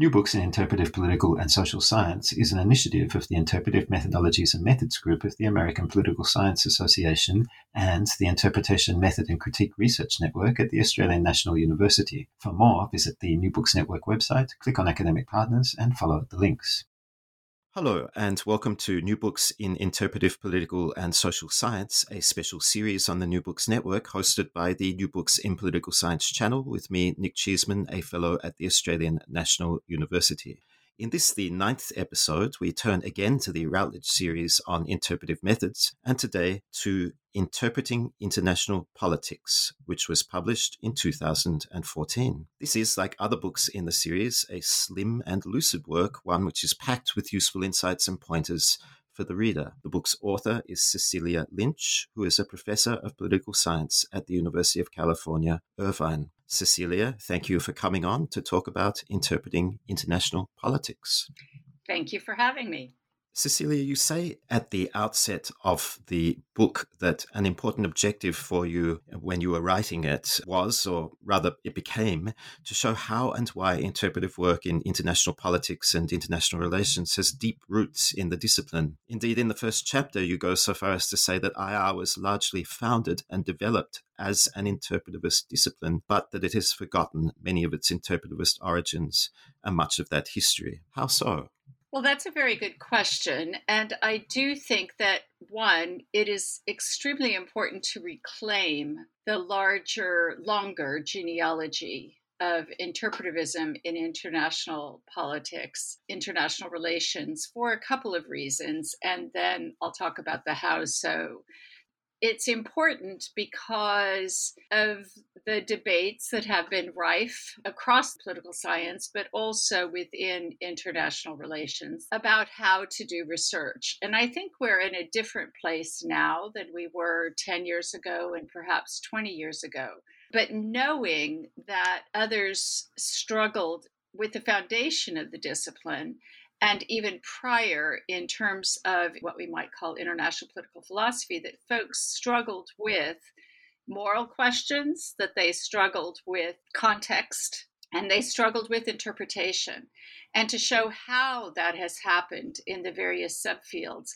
New Books in Interpretive Political and Social Science is an initiative of the Interpretive Methodologies and Methods Group of the American Political Science Association and the Interpretation Method and Critique Research Network at the Australian National University. For more, visit the New Books Network website, click on Academic Partners, and follow the links. Hello, and welcome to New Books in Interpretive Political and Social Science, a special series on the New Books Network hosted by the New Books in Political Science channel with me, Nick Cheesman, a fellow at the Australian National University. In this, the ninth episode, we turn again to the Routledge series on interpretive methods, and today to Interpreting International Politics, which was published in 2014. This is, like other books in the series, a slim and lucid work, one which is packed with useful insights and pointers for the reader. The book's author is Cecilia Lynch, who is a professor of political science at the University of California, Irvine. Cecilia, thank you for coming on to talk about interpreting international politics. Thank you for having me. Cecilia, you say at the outset of the book that an important objective for you when you were writing it was, or rather it became, to show how and why interpretive work in international politics and international relations has deep roots in the discipline. Indeed, in the first chapter, you go so far as to say that IR was largely founded and developed as an interpretivist discipline, but that it has forgotten many of its interpretivist origins and much of that history. How so? Well, that's a very good question. And I do think that, one, it is extremely important to reclaim the larger, longer genealogy of interpretivism in international politics, international relations, for a couple of reasons. And then I'll talk about the how so it's important because of the debates that have been rife across political science, but also within international relations about how to do research. And I think we're in a different place now than we were 10 years ago and perhaps 20 years ago. But knowing that others struggled with the foundation of the discipline and even prior in terms of what we might call international political philosophy, that folks struggled with moral questions, that they struggled with context, and they struggled with interpretation. And to show how that has happened in the various subfields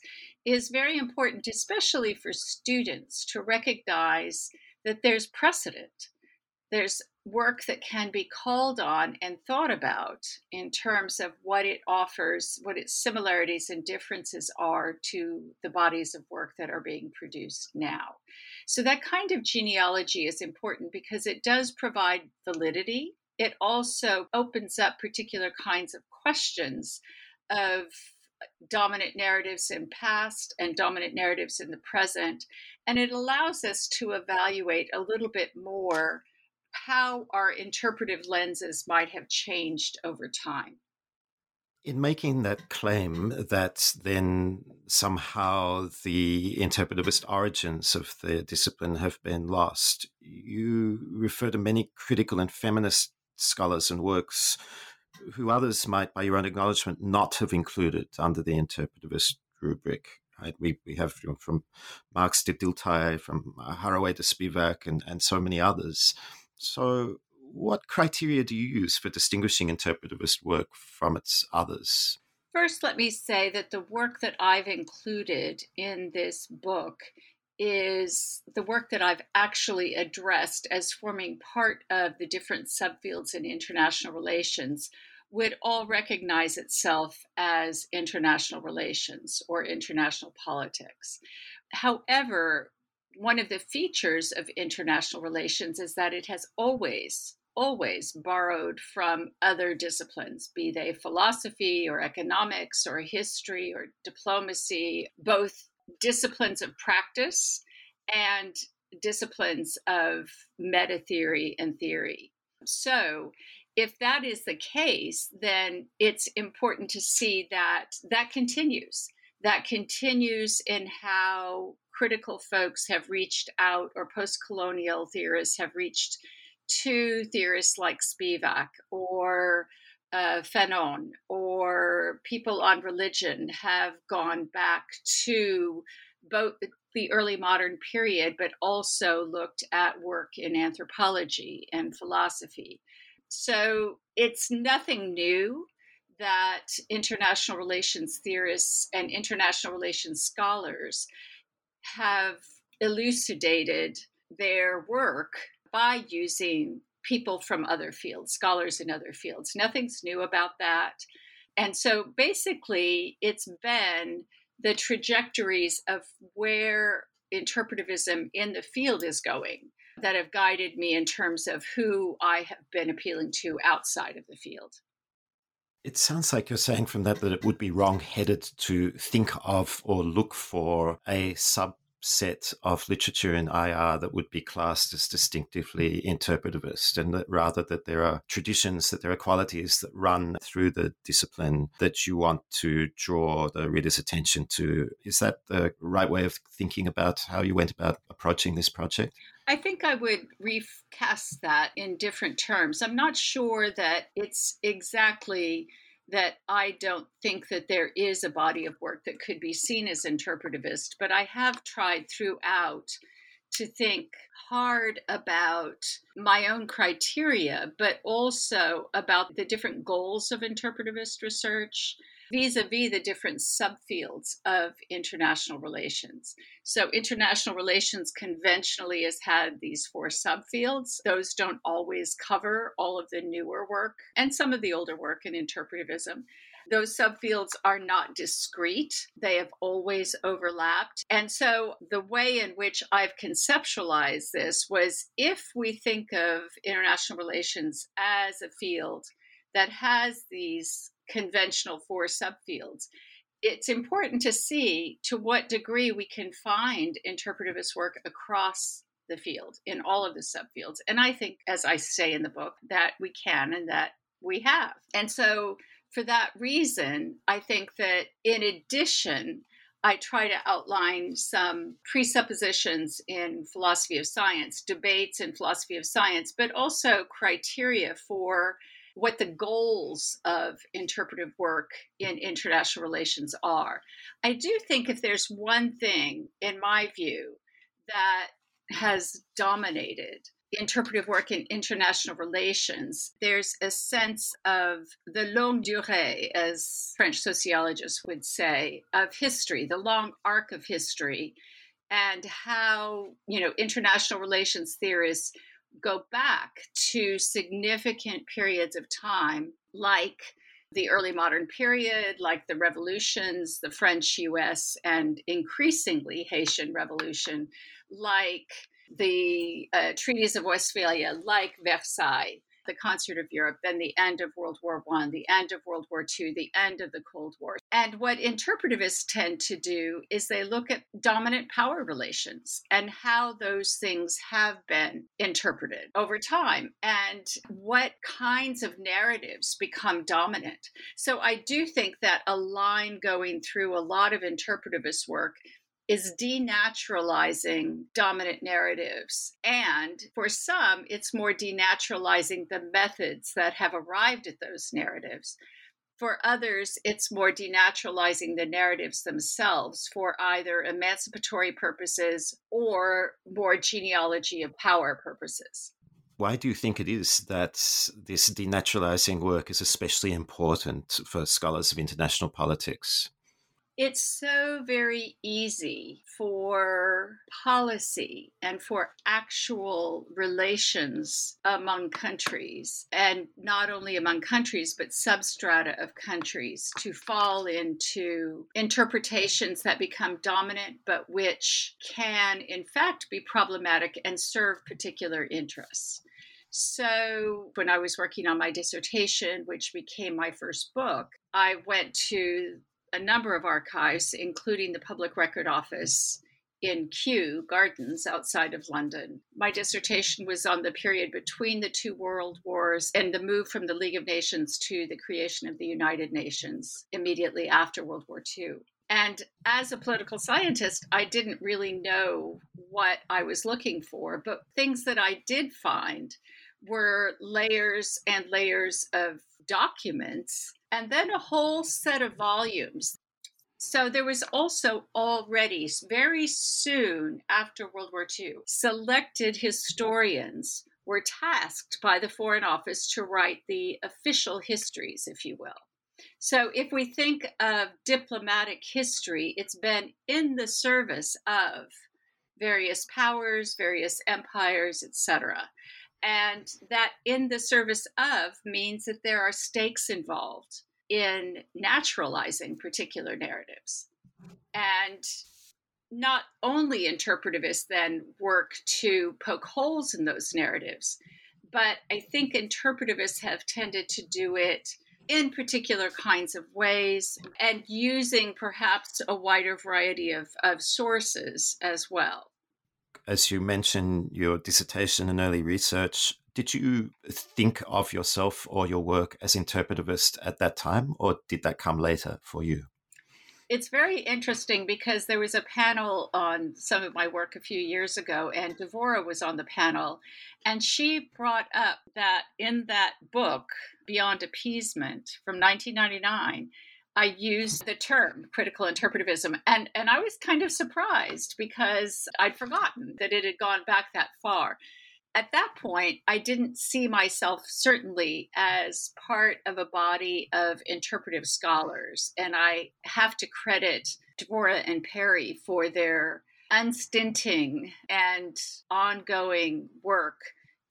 is very important, especially for students, to recognize that there's precedent. There's work that can be called on and thought about in terms of what it offers, what its similarities and differences are to the bodies of work that are being produced now. So, that kind of genealogy is important because it does provide validity. It also opens up particular kinds of questions of dominant narratives in past and dominant narratives in the present and it allows us to evaluate a little bit more how our interpretive lenses might have changed over time. In making that claim that then somehow the interpretivist origins of the discipline have been lost, you refer to many critical and feminist scholars and works who others might, by your own acknowledgement, not have included under the interpretivist rubric. Right? We, we have from, from Marx de Dilthey, from Haraway to Spivak, and, and so many others. So, what criteria do you use for distinguishing interpretivist work from its others? First, let me say that the work that I've included in this book is the work that I've actually addressed as forming part of the different subfields in international relations would all recognize itself as international relations or international politics. However, one of the features of international relations is that it has always always borrowed from other disciplines, be they philosophy or economics or history or diplomacy, both disciplines of practice and disciplines of meta theory and theory. So, if that is the case, then it's important to see that that continues. That continues in how critical folks have reached out, or post colonial theorists have reached to theorists like Spivak or uh, Fanon or people on religion have gone back to both the early modern period, but also looked at work in anthropology and philosophy. So it's nothing new that international relations theorists and international relations scholars have elucidated their work by using people from other fields, scholars in other fields. Nothing's new about that. And so basically, it's been the trajectories of where interpretivism in the field is going that have guided me in terms of who I have been appealing to outside of the field. It sounds like you're saying from that that it would be wrong headed to think of or look for a subset of literature in IR that would be classed as distinctively interpretivist, and that rather that there are traditions, that there are qualities that run through the discipline that you want to draw the reader's attention to. Is that the right way of thinking about how you went about approaching this project? I think I would recast that in different terms. I'm not sure that it's exactly that I don't think that there is a body of work that could be seen as interpretivist, but I have tried throughout to think hard about my own criteria, but also about the different goals of interpretivist research vis a vis the different subfields of international relations. So, international relations conventionally has had these four subfields. Those don't always cover all of the newer work and some of the older work in interpretivism. Those subfields are not discrete, they have always overlapped. And so, the way in which I've conceptualized this was if we think of international relations as a field that has these conventional four subfields. It's important to see to what degree we can find interpretivist work across the field in all of the subfields. And I think, as I say in the book, that we can and that we have. And so, for that reason, I think that in addition, I try to outline some presuppositions in philosophy of science, debates in philosophy of science, but also criteria for what the goals of interpretive work in international relations are. I do think if there's one thing, in my view, that has dominated interpretive work in international relations, there's a sense of the longue durée, as French sociologists would say, of history, the long arc of history, and how, you know, international relations theorists go back to significant periods of time, like the early modern period, like the revolutions, the French, US, and increasingly Haitian Revolution, like the uh, treaties of Westphalia, like Versailles. The concert of Europe, then the end of World War One, the end of World War Two, the end of the Cold War. And what interpretivists tend to do is they look at dominant power relations and how those things have been interpreted over time and what kinds of narratives become dominant. So I do think that a line going through a lot of interpretivist work is denaturalizing dominant narratives. And for some, it's more denaturalizing the methods that have arrived at those narratives. For others, it's more denaturalizing the narratives themselves for either emancipatory purposes or more genealogy of power purposes. Why do you think it is that this denaturalizing work is especially important for scholars of international politics? It's so very easy for policy and for actual relations among countries, and not only among countries, but substrata of countries, to fall into interpretations that become dominant, but which can, in fact, be problematic and serve particular interests. So, when I was working on my dissertation, which became my first book, I went to a number of archives, including the Public Record Office in Kew Gardens outside of London. My dissertation was on the period between the two world wars and the move from the League of Nations to the creation of the United Nations immediately after World War II. And as a political scientist, I didn't really know what I was looking for, but things that I did find were layers and layers of documents and then a whole set of volumes. So there was also already, very soon after World War II, selected historians were tasked by the Foreign Office to write the official histories, if you will. So if we think of diplomatic history, it's been in the service of various powers, various empires, etc. And that in the service of means that there are stakes involved in naturalizing particular narratives. And not only interpretivists then work to poke holes in those narratives, but I think interpretivists have tended to do it in particular kinds of ways and using perhaps a wider variety of, of sources as well as you mentioned your dissertation and early research, did you think of yourself or your work as interpretivist at that time, or did that come later for you? It's very interesting because there was a panel on some of my work a few years ago, and Dvora was on the panel, and she brought up that in that book, Beyond Appeasement from 1999, I used the term critical interpretivism. And, and I was kind of surprised because I'd forgotten that it had gone back that far. At that point, I didn't see myself certainly as part of a body of interpretive scholars. And I have to credit Dvora and Perry for their unstinting and ongoing work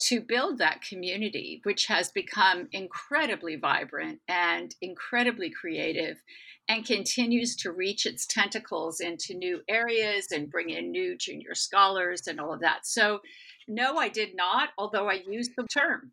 to build that community, which has become incredibly vibrant and incredibly creative and continues to reach its tentacles into new areas and bring in new junior scholars and all of that. So, no, I did not, although I used the term.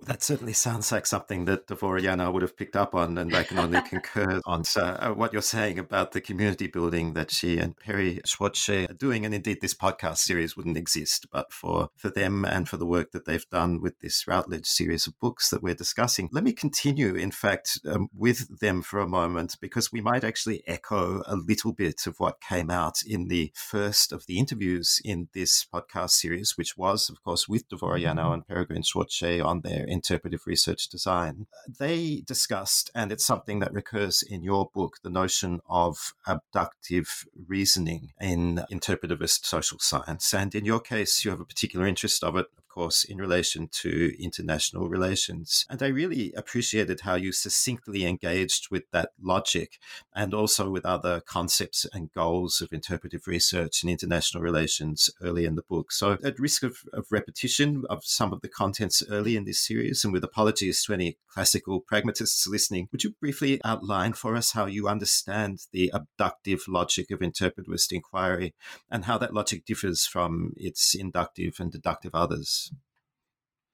That certainly sounds like something that Dvora Yanow would have picked up on, and I can only concur on uh, what you're saying about the community building that she and Perry Schwartz are doing. And indeed, this podcast series wouldn't exist but for, for them and for the work that they've done with this Routledge series of books that we're discussing. Let me continue, in fact, um, with them for a moment, because we might actually echo a little bit of what came out in the first of the interviews in this podcast series, which was, of course, with Dvora Yanow and Peregrine Schwartz on their interpretive research design. They discussed, and it's something that recurs in your book, the notion of abductive reasoning in interpretivist social science. And in your case, you have a particular interest of it, course, in relation to international relations. And I really appreciated how you succinctly engaged with that logic and also with other concepts and goals of interpretive research in international relations early in the book. So, at risk of, of repetition of some of the contents early in this series, and with apologies to any classical pragmatists listening, would you briefly outline for us how you understand the abductive logic of interpretivist inquiry and how that logic differs from its inductive and deductive others?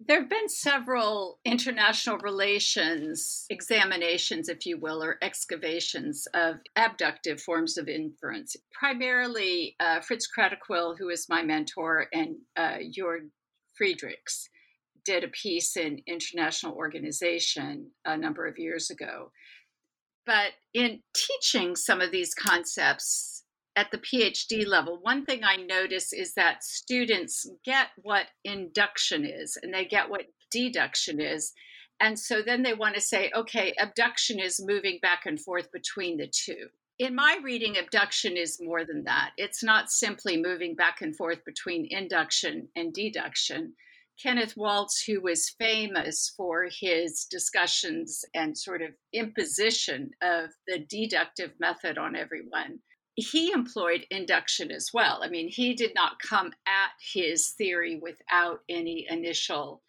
There have been several international relations examinations, if you will, or excavations of abductive forms of inference. Primarily, uh, Fritz Kratochwil, who is my mentor, and uh, Jörg Friedrichs did a piece in International Organization a number of years ago. But in teaching some of these concepts, at the PhD level, one thing I notice is that students get what induction is and they get what deduction is. And so then they want to say, okay, abduction is moving back and forth between the two. In my reading, abduction is more than that. It's not simply moving back and forth between induction and deduction. Kenneth Waltz, who was famous for his discussions and sort of imposition of the deductive method on everyone, he employed induction as well. I mean, he did not come at his theory without any initial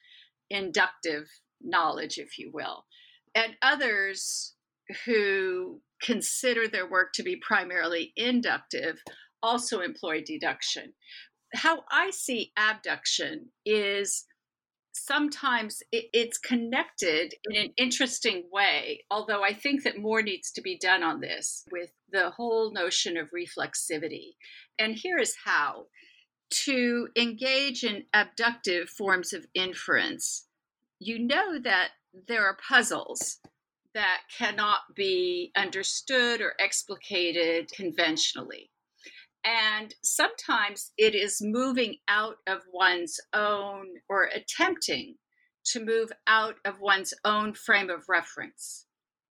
inductive knowledge, if you will. And others who consider their work to be primarily inductive also employ deduction. How I see abduction is sometimes it, it's connected in an interesting way, although I think that more needs to be done on this with the whole notion of reflexivity. And here is how to engage in abductive forms of inference, you know that there are puzzles that cannot be understood or explicated conventionally. And sometimes it is moving out of one's own or attempting to move out of one's own frame of reference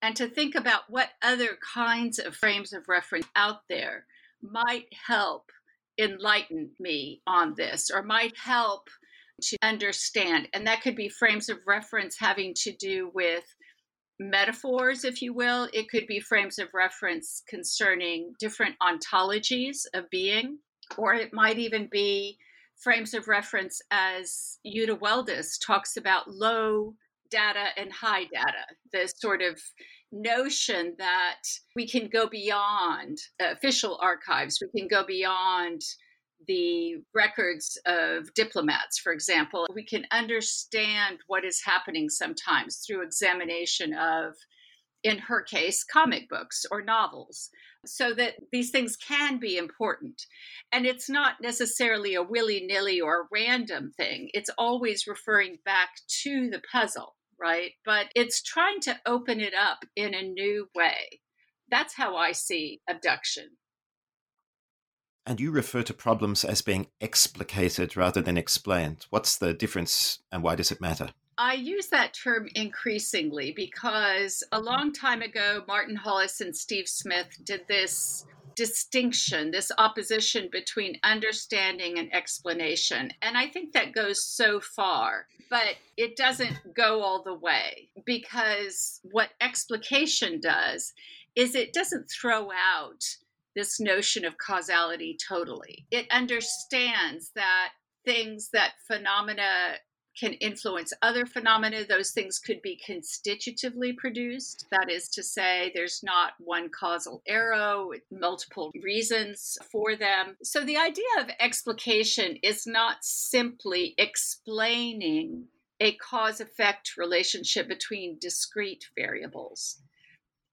and to think about what other kinds of frames of reference out there might help enlighten me on this or might help to understand. And that could be frames of reference having to do with metaphors, if you will. It could be frames of reference concerning different ontologies of being, or it might even be frames of reference as Jutta Weldes talks about low data and high data, the sort of notion that we can go beyond official archives, we can go beyond the records of diplomats, for example, we can understand what is happening sometimes through examination of, in her case, comic books or novels, so that these things can be important. And it's not necessarily a willy nilly or random thing, it's always referring back to the puzzle, right? But it's trying to open it up in a new way. That's how I see abduction. And you refer to problems as being explicated rather than explained. What's the difference and why does it matter? I use that term increasingly because a long time ago, Martin Hollis and Steve Smith did this distinction, this opposition between understanding and explanation. And I think that goes so far, but it doesn't go all the way because what explication does is it doesn't throw out this notion of causality totally. It understands that things, that phenomena can influence other phenomena. Those things could be constitutively produced. That is to say, there's not one causal arrow multiple reasons for them. So the idea of explication is not simply explaining a cause effect relationship between discrete variables.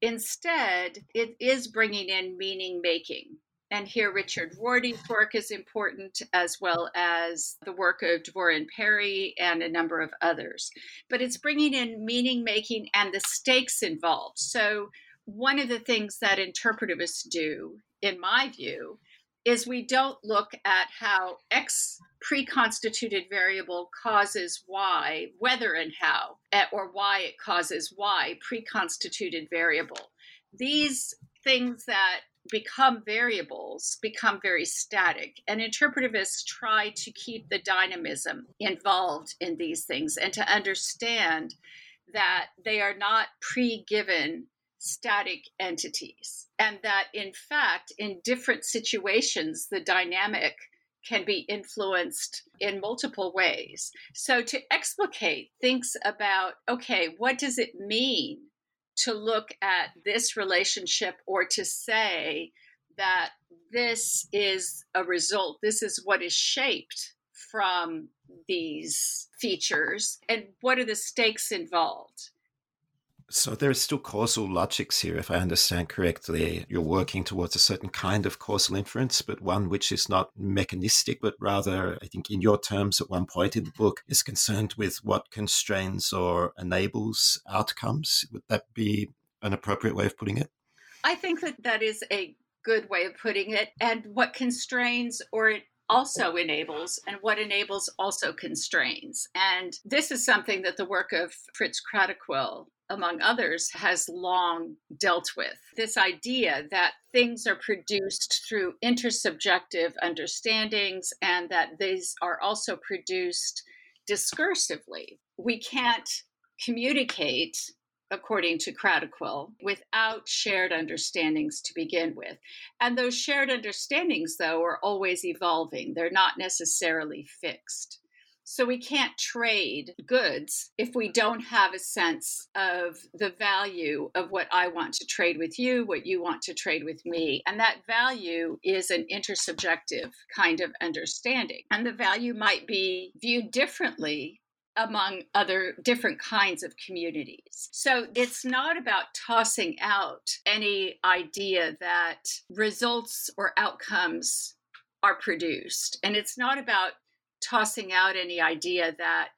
Instead, it is bringing in meaning making. And here, Richard Rorty's work is important, as well as the work of Dvora and Perry and a number of others. But it's bringing in meaning making and the stakes involved. So, one of the things that interpretivists do, in my view, is we don't look at how X pre-constituted variable causes y, whether and how, or why it causes y, pre-constituted variable. These things that become variables become very static, and interpretivists try to keep the dynamism involved in these things and to understand that they are not pre-given static entities, and that in fact, in different situations, the dynamic can be influenced in multiple ways. So to explicate thinks about okay, what does it mean to look at this relationship or to say that this is a result, this is what is shaped from these features and what are the stakes involved so there are still causal logics here, if I understand correctly. You're working towards a certain kind of causal inference, but one which is not mechanistic, but rather, I think, in your terms, at one point in the book, is concerned with what constrains or enables outcomes. Would that be an appropriate way of putting it? I think that that is a good way of putting it. And what constrains or also enables and what enables also constrains. And this is something that the work of Fritz Kratochwil among others, has long dealt with. This idea that things are produced through intersubjective understandings and that these are also produced discursively. We can't communicate, according to Kratochwil, without shared understandings to begin with. And those shared understandings, though, are always evolving, they're not necessarily fixed. So we can't trade goods if we don't have a sense of the value of what I want to trade with you, what you want to trade with me. And that value is an intersubjective kind of understanding. And the value might be viewed differently among other different kinds of communities. So it's not about tossing out any idea that results or outcomes are produced. And it's not about tossing out any idea that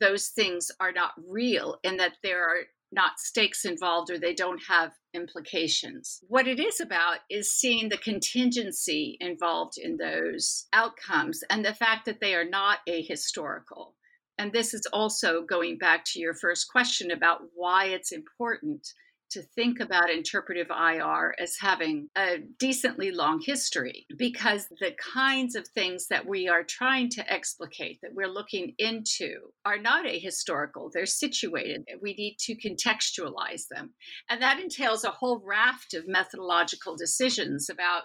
those things are not real and that there are not stakes involved or they don't have implications. What it is about is seeing the contingency involved in those outcomes and the fact that they are not ahistorical. And this is also going back to your first question about why it's important to think about interpretive IR as having a decently long history because the kinds of things that we are trying to explicate, that we're looking into, are not ahistorical. They're situated. We need to contextualize them. And that entails a whole raft of methodological decisions about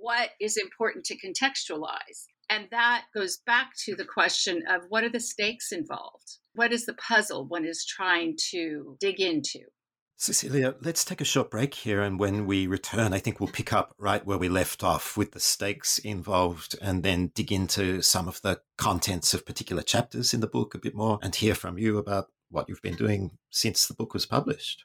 what is important to contextualize. And that goes back to the question of what are the stakes involved? What is the puzzle one is trying to dig into? Cecilia, let's take a short break here. And when we return, I think we'll pick up right where we left off with the stakes involved and then dig into some of the contents of particular chapters in the book a bit more and hear from you about what you've been doing since the book was published.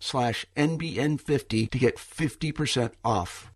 slash NBN50 to get 50% off.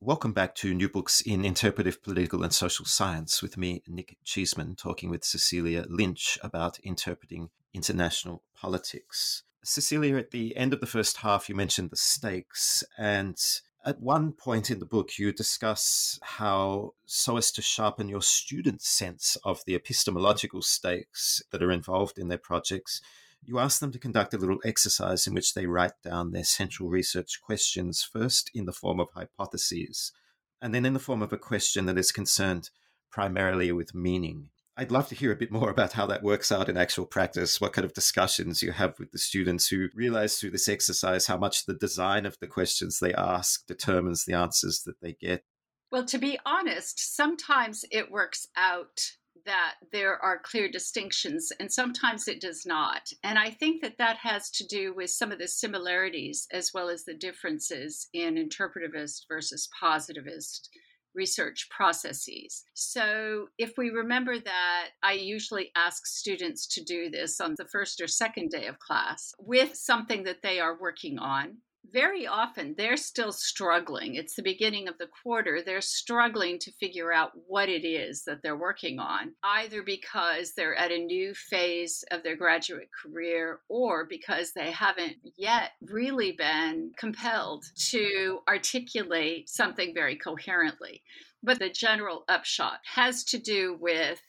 Welcome back to New Books in Interpretive Political and Social Science with me, Nick Cheesman, talking with Cecilia Lynch about interpreting international politics. Cecilia, at the end of the first half, you mentioned the stakes, and at one point in the book, you discuss how, so as to sharpen your students' sense of the epistemological stakes that are involved in their projects, you ask them to conduct a little exercise in which they write down their central research questions, first in the form of hypotheses, and then in the form of a question that is concerned primarily with meaning. I'd love to hear a bit more about how that works out in actual practice, what kind of discussions you have with the students who realize through this exercise how much the design of the questions they ask determines the answers that they get. Well, to be honest, sometimes it works out that there are clear distinctions, and sometimes it does not. And I think that that has to do with some of the similarities as well as the differences in interpretivist versus positivist research processes. So, if we remember that I usually ask students to do this on the first or second day of class with something that they are working on, very often they're still struggling. It's the beginning of the quarter. They're struggling to figure out what it is that they're working on, either because they're at a new phase of their graduate career or because they haven't yet really been compelled to articulate something very coherently. But the general upshot has to do with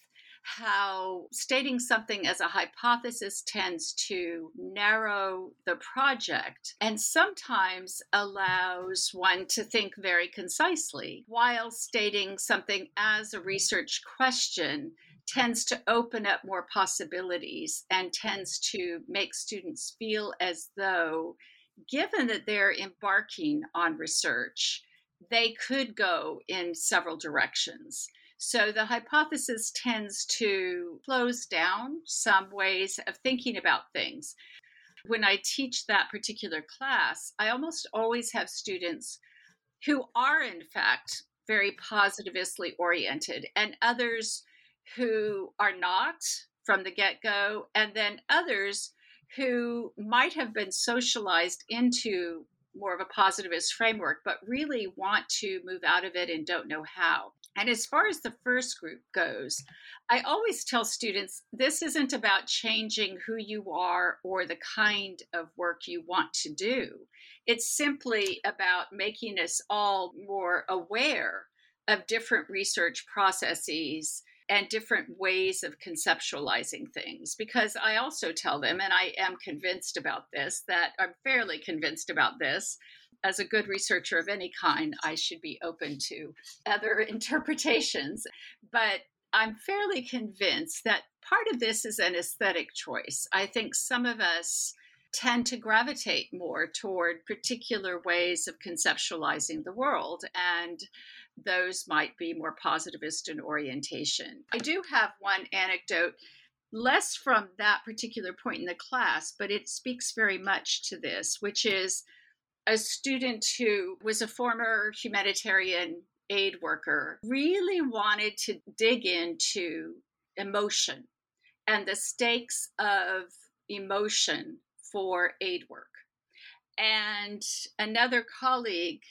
how stating something as a hypothesis tends to narrow the project and sometimes allows one to think very concisely, while stating something as a research question tends to open up more possibilities and tends to make students feel as though, given that they're embarking on research, they could go in several directions. So the hypothesis tends to close down some ways of thinking about things. When I teach that particular class, I almost always have students who are, in fact, very positivistly oriented, and others who are not from the get go, and then others who might have been socialized into more of a positivist framework, but really want to move out of it and don't know how. And as far as the first group goes, I always tell students this isn't about changing who you are or the kind of work you want to do. It's simply about making us all more aware of different research processes and different ways of conceptualizing things. Because I also tell them, and I am convinced about this, that I'm fairly convinced about this, as a good researcher of any kind, I should be open to other interpretations. But I'm fairly convinced that part of this is an aesthetic choice. I think some of us tend to gravitate more toward particular ways of conceptualizing the world, and those might be more positivist in orientation. I do have one anecdote less from that particular point in the class, but it speaks very much to this, which is a student who was a former humanitarian aid worker really wanted to dig into emotion and the stakes of emotion for aid work. And another colleague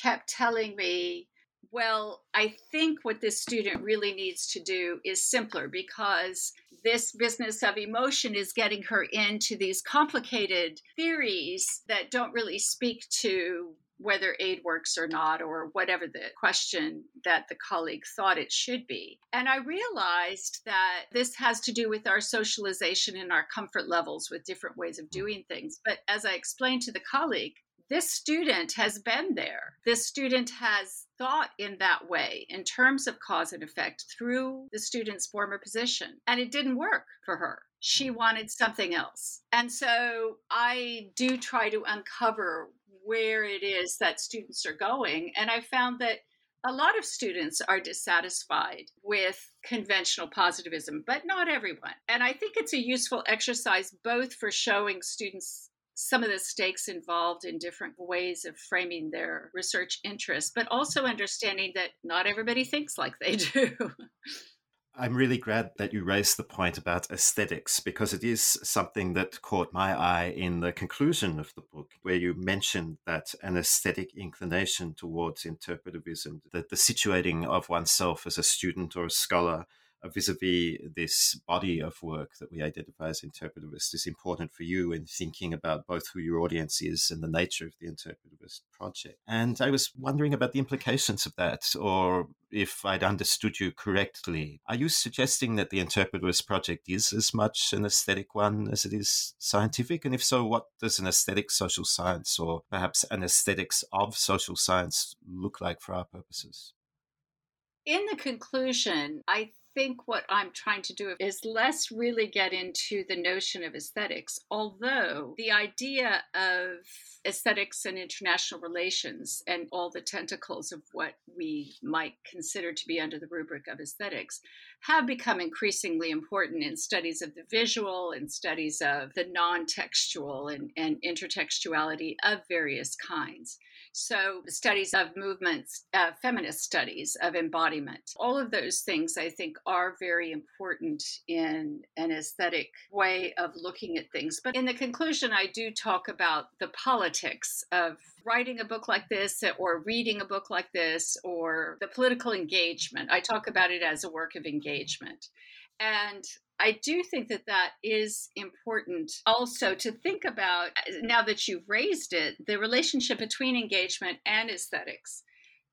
kept telling me, well, I think what this student really needs to do is simpler because this business of emotion is getting her into these complicated theories that don't really speak to whether aid works or not, or whatever the question that the colleague thought it should be. And I realized that this has to do with our socialization and our comfort levels with different ways of doing things. But as I explained to the colleague, this student has been there. This student has thought in that way in terms of cause and effect through the student's former position, and it didn't work for her. She wanted something else. And so I do try to uncover where it is that students are going. And I found that a lot of students are dissatisfied with conventional positivism, but not everyone. And I think it's a useful exercise both for showing students some of the stakes involved in different ways of framing their research interests, but also understanding that not everybody thinks like they do. I'm really glad that you raised the point about aesthetics because it is something that caught my eye in the conclusion of the book, where you mentioned that an aesthetic inclination towards interpretivism, that the situating of oneself as a student or a scholar vis-a-vis this body of work that we identify as interpretivist is important for you in thinking about both who your audience is and the nature of the interpretivist project. And I was wondering about the implications of that, or if I'd understood you correctly. Are you suggesting that the interpretivist project is as much an aesthetic one as it is scientific? And if so, what does an aesthetic social science or perhaps an aesthetics of social science look like for our purposes? In the conclusion, I think what I'm trying to do is less really get into the notion of aesthetics, although the idea of aesthetics and international relations and all the tentacles of what we might consider to be under the rubric of aesthetics have become increasingly important in studies of the visual and studies of the non textual and, and intertextuality of various kinds. So, studies of movements, uh, feminist studies of embodiment, all of those things I think are very important in an aesthetic way of looking at things. But in the conclusion, I do talk about the politics of writing a book like this or reading a book like this or the political engagement. I talk about it as a work of engagement. And I do think that that is important also to think about now that you've raised it, the relationship between engagement and aesthetics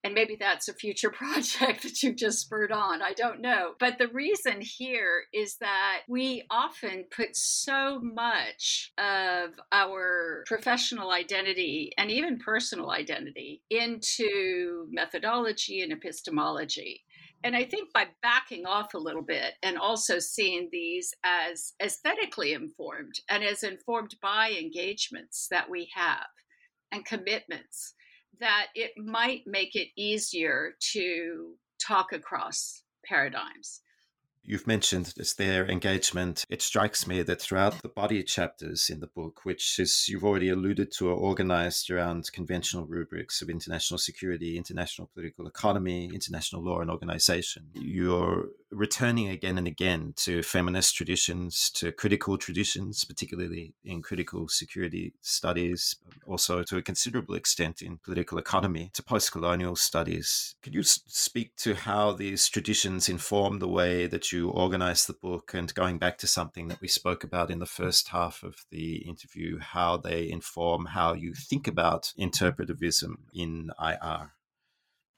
and maybe that's a future project that you've just spurred on. I don't know. But the reason here is that we often put so much of our professional identity and even personal identity into methodology and epistemology. And I think by backing off a little bit and also seeing these as aesthetically informed and as informed by engagements that we have and commitments, that it might make it easier to talk across paradigms. You've mentioned this their engagement. It strikes me that throughout the body chapters in the book, which is you've already alluded to, are organized around conventional rubrics of international security, international political economy, international law and organization. You're returning again and again to feminist traditions, to critical traditions, particularly in critical security studies, also to a considerable extent in political economy, to post colonial studies. Could you speak to how these traditions inform the way that you organize the book and going back to something that we spoke about in the first half of the interview, how they inform how you think about interpretivism in IR?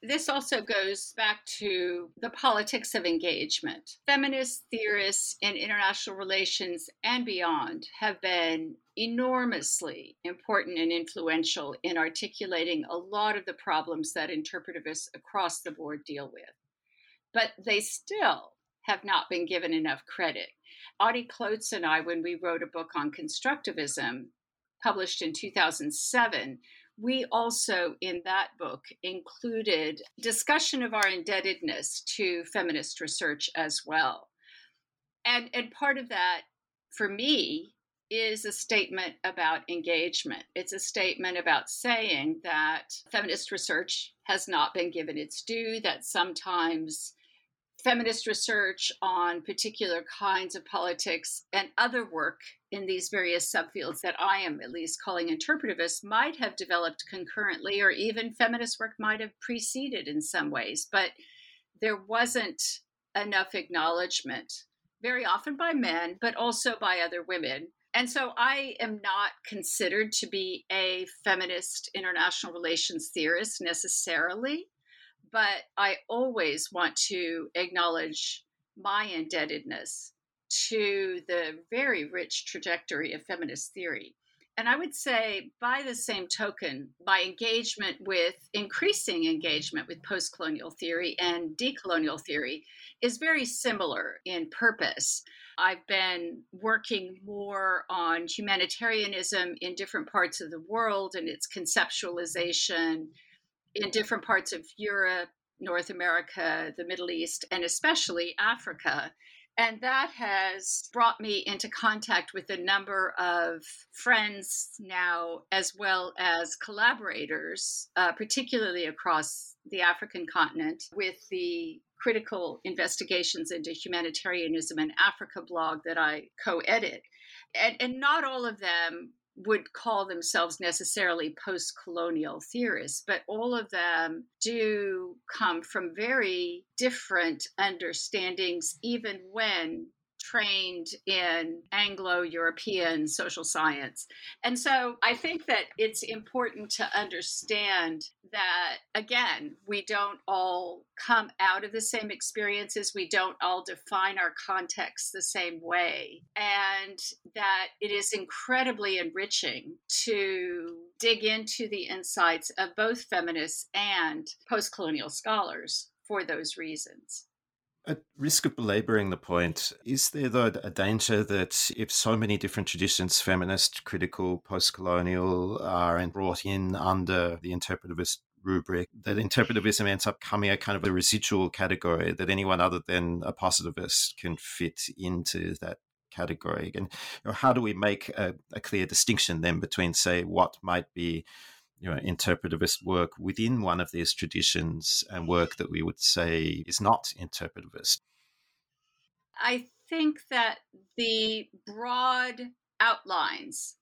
This also goes back to the politics of engagement. Feminist theorists in international relations and beyond have been enormously important and influential in articulating a lot of the problems that interpretivists across the board deal with. But they still have not been given enough credit. Audie Klotz and I, when we wrote a book on constructivism, published in 2007, we also in that book included discussion of our indebtedness to feminist research as well. And and part of that for me is a statement about engagement. It's a statement about saying that feminist research has not been given its due that sometimes feminist research on particular kinds of politics and other work in these various subfields that I am at least calling interpretivist might have developed concurrently, or even feminist work might have preceded in some ways, but there wasn't enough acknowledgement, very often by men, but also by other women. And so I am not considered to be a feminist international relations theorist necessarily but I always want to acknowledge my indebtedness to the very rich trajectory of feminist theory. And I would say, by the same token, my engagement with increasing engagement with post colonial theory and decolonial theory is very similar in purpose. I've been working more on humanitarianism in different parts of the world and its conceptualization in different parts of Europe, North America, the Middle East, and especially Africa. And that has brought me into contact with a number of friends now, as well as collaborators, uh, particularly across the African continent, with the critical investigations into humanitarianism in Africa blog that I co edit. And, and not all of them would call themselves necessarily post colonial theorists, but all of them do come from very different understandings, even when trained in Anglo European social science. And so I think that it's important to understand that, again, we don't all come out of the same experiences, we don't all define our context the same way, and that it is incredibly enriching to dig into the insights of both feminists and post colonial scholars for those reasons. At risk of belaboring the point, is there though a danger that if so many different traditions, feminist, critical, post colonial, are brought in under the interpretivist rubric, that interpretivism ends up coming a kind of a residual category that anyone other than a positivist can fit into that category? And how do we make a, a clear distinction then between, say, what might be you know, interpretivist work within one of these traditions and work that we would say is not interpretivist. I think that the broad outlines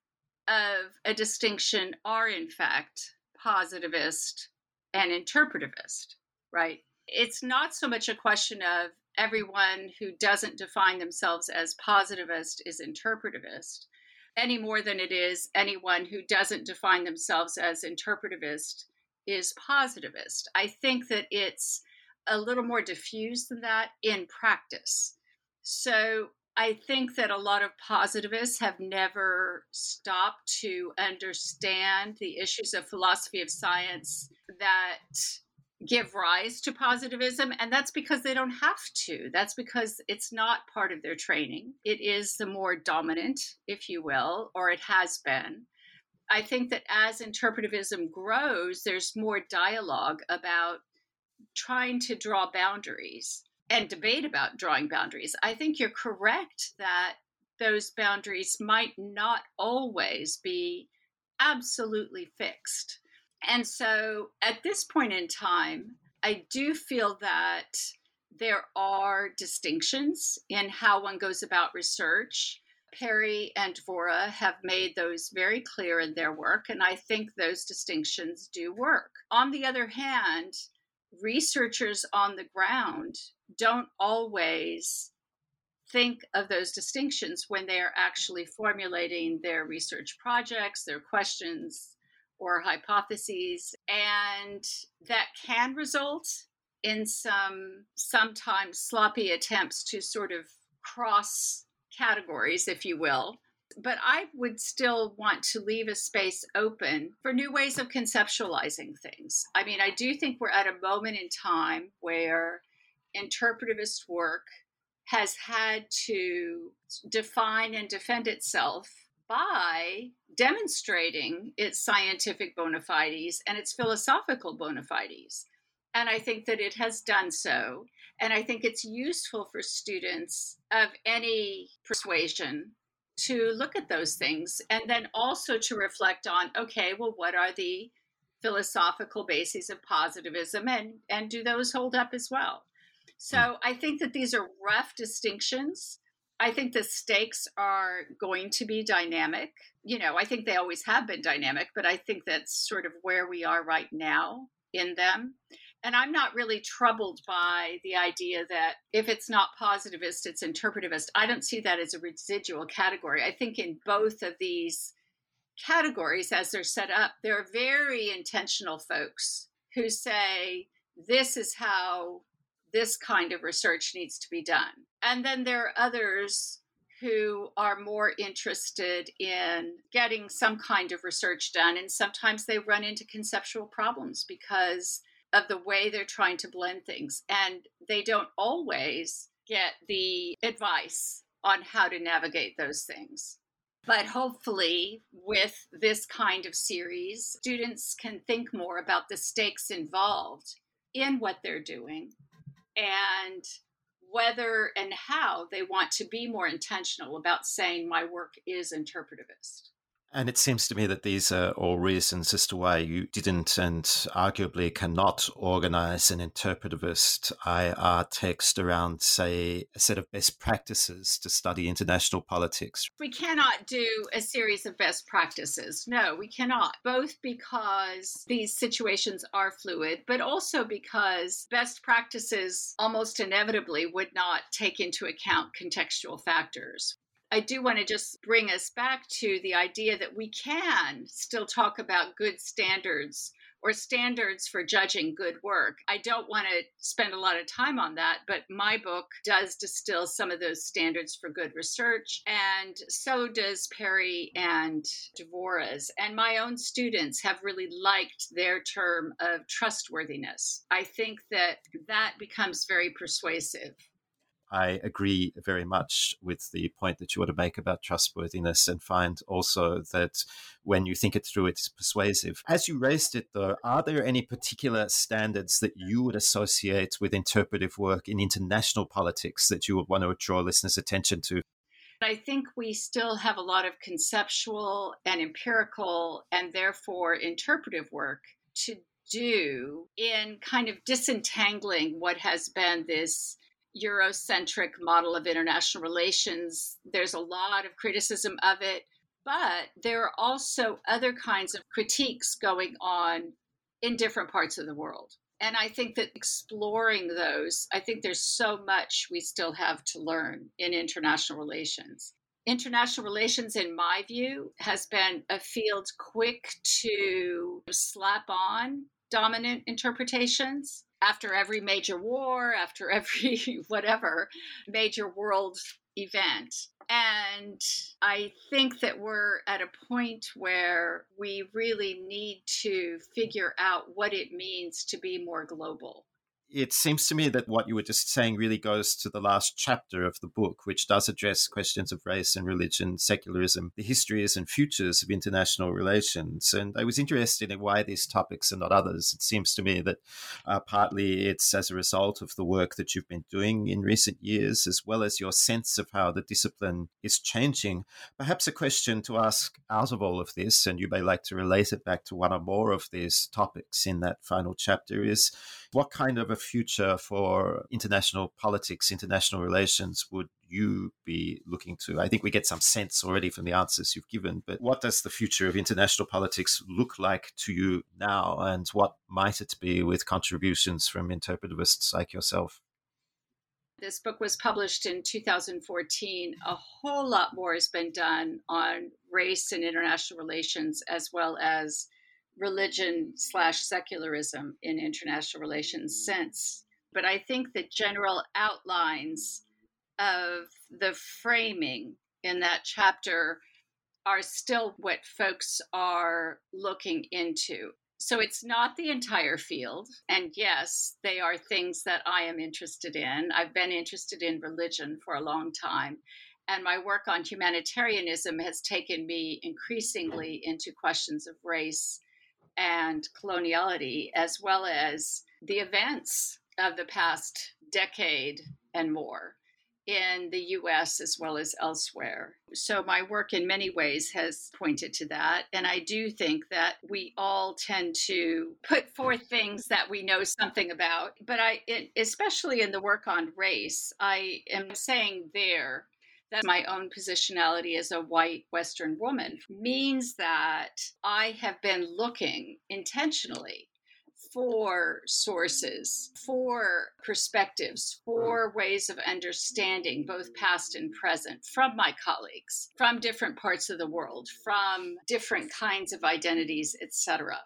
of a distinction are, in fact, positivist and interpretivist, right? It's not so much a question of everyone who doesn't define themselves as positivist is interpretivist any more than it is anyone who doesn't define themselves as interpretivist is positivist. I think that it's a little more diffuse than that in practice. So I think that a lot of positivists have never stopped to understand the issues of philosophy of science that give rise to positivism. And that's because they don't have to. That's because it's not part of their training. It is the more dominant, if you will, or it has been. I think that as interpretivism grows, there's more dialogue about trying to draw boundaries and debate about drawing boundaries. I think you're correct that those boundaries might not always be absolutely fixed. And so at this point in time, I do feel that there are distinctions in how one goes about research. Perry and Dvora have made those very clear in their work, and I think those distinctions do work. On the other hand, researchers on the ground don't always think of those distinctions when they are actually formulating their research projects, their questions, or hypotheses. And that can result in some sometimes sloppy attempts to sort of cross categories, if you will. But I would still want to leave a space open for new ways of conceptualizing things. I mean, I do think we're at a moment in time where interpretivist work has had to define and defend itself by demonstrating its scientific bona fides and its philosophical bona fides. And I think that it has done so. And I think it's useful for students of any persuasion to look at those things and then also to reflect on okay, well, what are the philosophical bases of positivism and, and do those hold up as well? So hmm. I think that these are rough distinctions. I think the stakes are going to be dynamic. You know, I think they always have been dynamic, but I think that's sort of where we are right now in them. And I'm not really troubled by the idea that if it's not positivist, it's interpretivist. I don't see that as a residual category. I think in both of these categories, as they're set up, there are very intentional folks who say, this is how this kind of research needs to be done. And then there are others who are more interested in getting some kind of research done. And sometimes they run into conceptual problems because of the way they're trying to blend things. And they don't always get the advice on how to navigate those things. But hopefully, with this kind of series, students can think more about the stakes involved in what they're doing and whether and how they want to be more intentional about saying my work is interpretivist. And it seems to me that these are all reasons as to why you didn't and arguably cannot organize an interpretivist IR text around, say, a set of best practices to study international politics. We cannot do a series of best practices. No, we cannot. Both because these situations are fluid, but also because best practices almost inevitably would not take into account contextual factors. I do want to just bring us back to the idea that we can still talk about good standards or standards for judging good work. I don't want to spend a lot of time on that, but my book does distill some of those standards for good research, and so does Perry and Dvora's. And my own students have really liked their term of trustworthiness. I think that that becomes very persuasive I agree very much with the point that you want to make about trustworthiness and find also that when you think it through, it's persuasive. As you raised it, though, are there any particular standards that you would associate with interpretive work in international politics that you would want to draw listeners' attention to? I think we still have a lot of conceptual and empirical and therefore interpretive work to do in kind of disentangling what has been this Eurocentric model of international relations. There's a lot of criticism of it, but there are also other kinds of critiques going on in different parts of the world. And I think that exploring those, I think there's so much we still have to learn in international relations. International relations, in my view, has been a field quick to slap on dominant interpretations after every major war, after every whatever major world event. And I think that we're at a point where we really need to figure out what it means to be more global it seems to me that what you were just saying really goes to the last chapter of the book, which does address questions of race and religion, secularism, the histories and futures of international relations. And I was interested in why these topics and not others. It seems to me that uh, partly it's as a result of the work that you've been doing in recent years, as well as your sense of how the discipline is changing. Perhaps a question to ask out of all of this, and you may like to relate it back to one or more of these topics in that final chapter, is what kind of a future for international politics, international relations would you be looking to? I think we get some sense already from the answers you've given, but what does the future of international politics look like to you now, and what might it be with contributions from interpretivists like yourself? This book was published in 2014. A whole lot more has been done on race and international relations, as well as religion slash secularism in international relations since. But I think the general outlines of the framing in that chapter are still what folks are looking into. So it's not the entire field. And yes, they are things that I am interested in. I've been interested in religion for a long time. And my work on humanitarianism has taken me increasingly into questions of race and coloniality, as well as the events of the past decade and more in the US as well as elsewhere. So, my work in many ways has pointed to that. And I do think that we all tend to put forth things that we know something about. But I, especially in the work on race, I am saying there that my own positionality as a white Western woman means that I have been looking intentionally for sources, for perspectives, for ways of understanding both past and present from my colleagues, from different parts of the world, from different kinds of identities, etc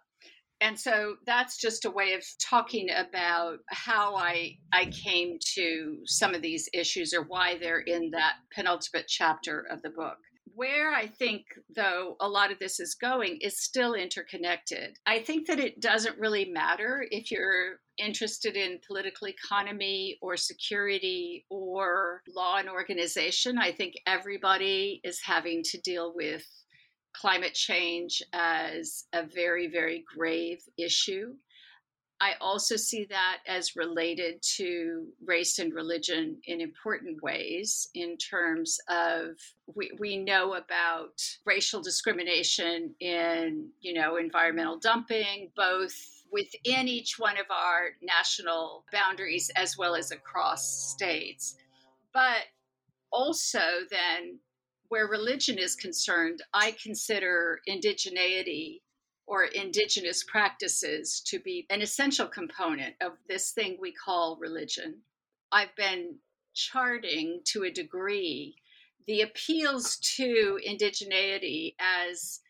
and so that's just a way of talking about how I I came to some of these issues or why they're in that penultimate chapter of the book. Where I think, though, a lot of this is going is still interconnected. I think that it doesn't really matter if you're interested in political economy or security or law and organization. I think everybody is having to deal with climate change as a very, very grave issue. I also see that as related to race and religion in important ways in terms of we, we know about racial discrimination in, you know, environmental dumping, both within each one of our national boundaries as well as across states. But also then where religion is concerned, I consider indigeneity or indigenous practices to be an essential component of this thing we call religion. I've been charting to a degree the appeals to indigeneity as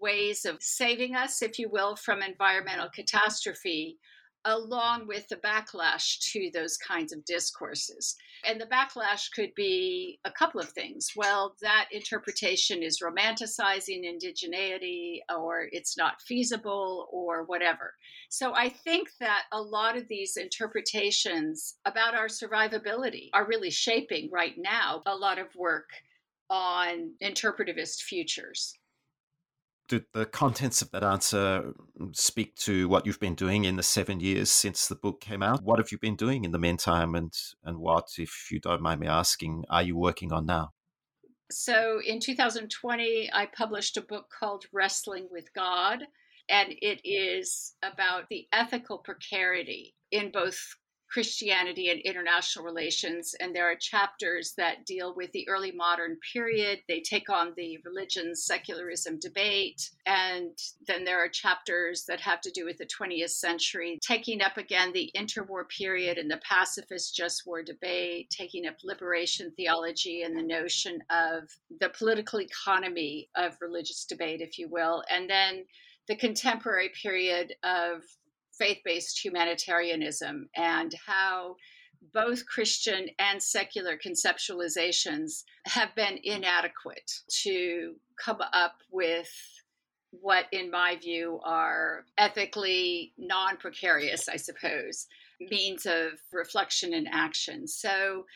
ways of saving us, if you will, from environmental catastrophe along with the backlash to those kinds of discourses. And the backlash could be a couple of things. Well, that interpretation is romanticizing indigeneity, or it's not feasible, or whatever. So I think that a lot of these interpretations about our survivability are really shaping right now a lot of work on interpretivist futures do the contents of that answer mm, speak to what you've been doing in the seven years since the book came out? What have you been doing in the meantime, and and what, if you don't mind me asking, are you working on now? So in 2020, I published a book called Wrestling with God, and it is about the ethical precarity in both Christianity and international relations. And there are chapters that deal with the early modern period. They take on the religion secularism debate. And then there are chapters that have to do with the 20th century, taking up again the interwar period and the pacifist just war debate, taking up liberation theology and the notion of the political economy of religious debate, if you will. And then the contemporary period of faith based humanitarianism and how both Christian and secular conceptualizations have been inadequate to come up with what, in my view, are ethically non precarious, I suppose, means of reflection and action. So,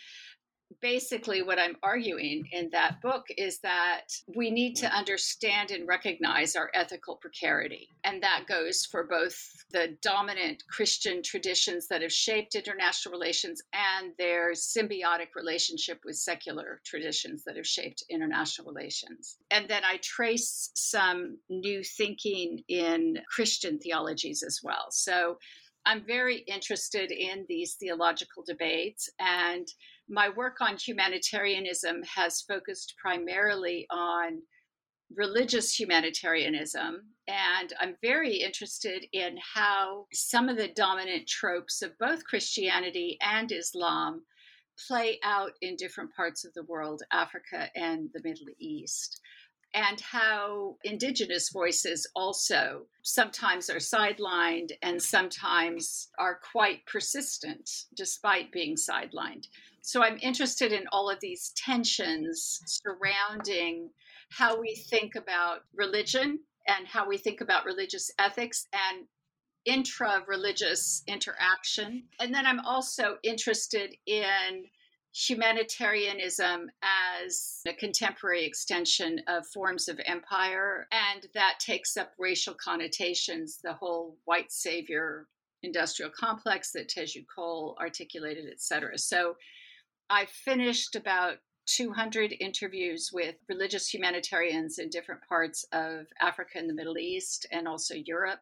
basically what I'm arguing in that book is that we need to understand and recognize our ethical precarity. And that goes for both the dominant Christian traditions that have shaped international relations and their symbiotic relationship with secular traditions that have shaped international relations. And then I trace some new thinking in Christian theologies as well. So I'm very interested in these theological debates and my work on humanitarianism has focused primarily on religious humanitarianism. And I'm very interested in how some of the dominant tropes of both Christianity and Islam play out in different parts of the world, Africa and the Middle East. And how indigenous voices also sometimes are sidelined and sometimes are quite persistent despite being sidelined. So I'm interested in all of these tensions surrounding how we think about religion and how we think about religious ethics and intra religious interaction. And then I'm also interested in humanitarianism as a contemporary extension of forms of empire. And that takes up racial connotations, the whole white savior industrial complex that Teju Cole articulated, et cetera. So I finished about 200 interviews with religious humanitarians in different parts of Africa and the Middle East and also Europe.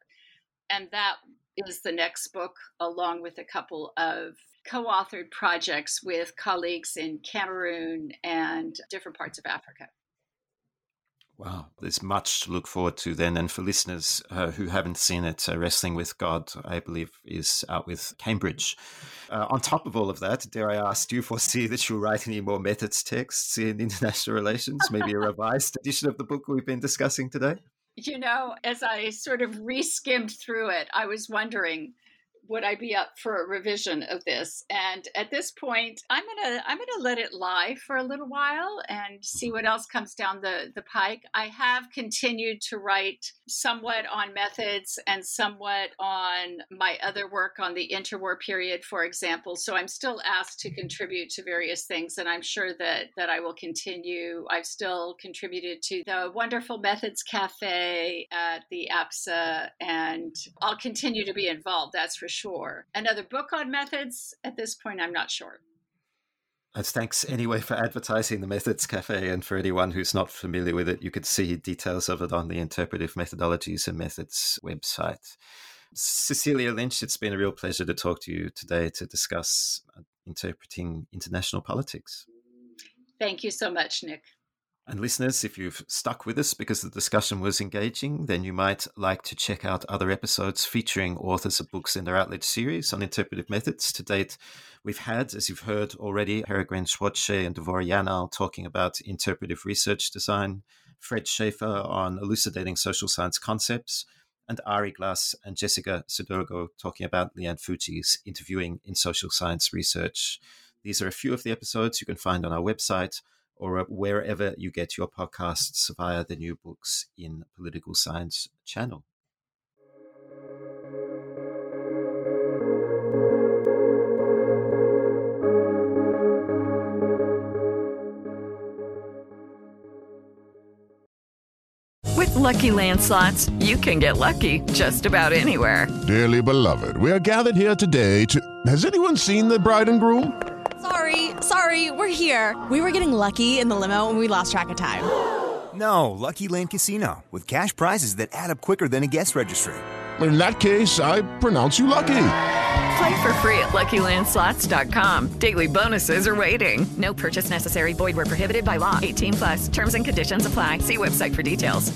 And that is the next book, along with a couple of co authored projects with colleagues in Cameroon and different parts of Africa. Wow, there's much to look forward to then. And for listeners uh, who haven't seen it, uh, Wrestling with God, I believe, is out with Cambridge. Uh, on top of all of that, dare I ask, do you foresee that you'll write any more methods texts in international relations? Maybe a revised edition of the book we've been discussing today? You know, as I sort of reskimmed through it, I was wondering would I be up for a revision of this? And at this point, I'm gonna I'm gonna let it lie for a little while and see what else comes down the the pike. I have continued to write somewhat on methods and somewhat on my other work on the interwar period, for example. So I'm still asked to contribute to various things, and I'm sure that that I will continue. I've still contributed to the Wonderful Methods Cafe at the APSA, and I'll continue to be involved. That's for sure. Another book on methods, at this point, I'm not sure. And thanks anyway for advertising the Methods Cafe. And for anyone who's not familiar with it, you could see details of it on the Interpretive Methodologies and Methods website. Cecilia Lynch, it's been a real pleasure to talk to you today to discuss uh, interpreting international politics. Thank you so much, Nick. And listeners, if you've stuck with us because the discussion was engaging, then you might like to check out other episodes featuring authors of books in the Routledge series on interpretive methods. To date, we've had, as you've heard already, Peregrine Schwartz and Dvora Yanow talking about interpretive research design, Fred Schaffer on elucidating social science concepts, and Ari Glass and Jessica Sodorgo talking about Lee Ann Fujii's interviewing in social science research. These are a few of the episodes you can find on our website or wherever you get your podcasts via the New Books in Political Science channel. With LuckyLand Slots, you can get lucky just about anywhere. Dearly beloved, we are gathered here today to. Has anyone seen the bride and groom? Sorry, sorry, we're here. We were getting lucky in the limo and we lost track of time. No, Lucky Land Casino, with cash prizes that add up quicker than a guest registry. In that case, I pronounce you lucky. Play for free at LuckyLandSlots.com. Daily bonuses are waiting. No purchase necessary. Void were prohibited by law. 18 plus. Terms and conditions apply. See website for details.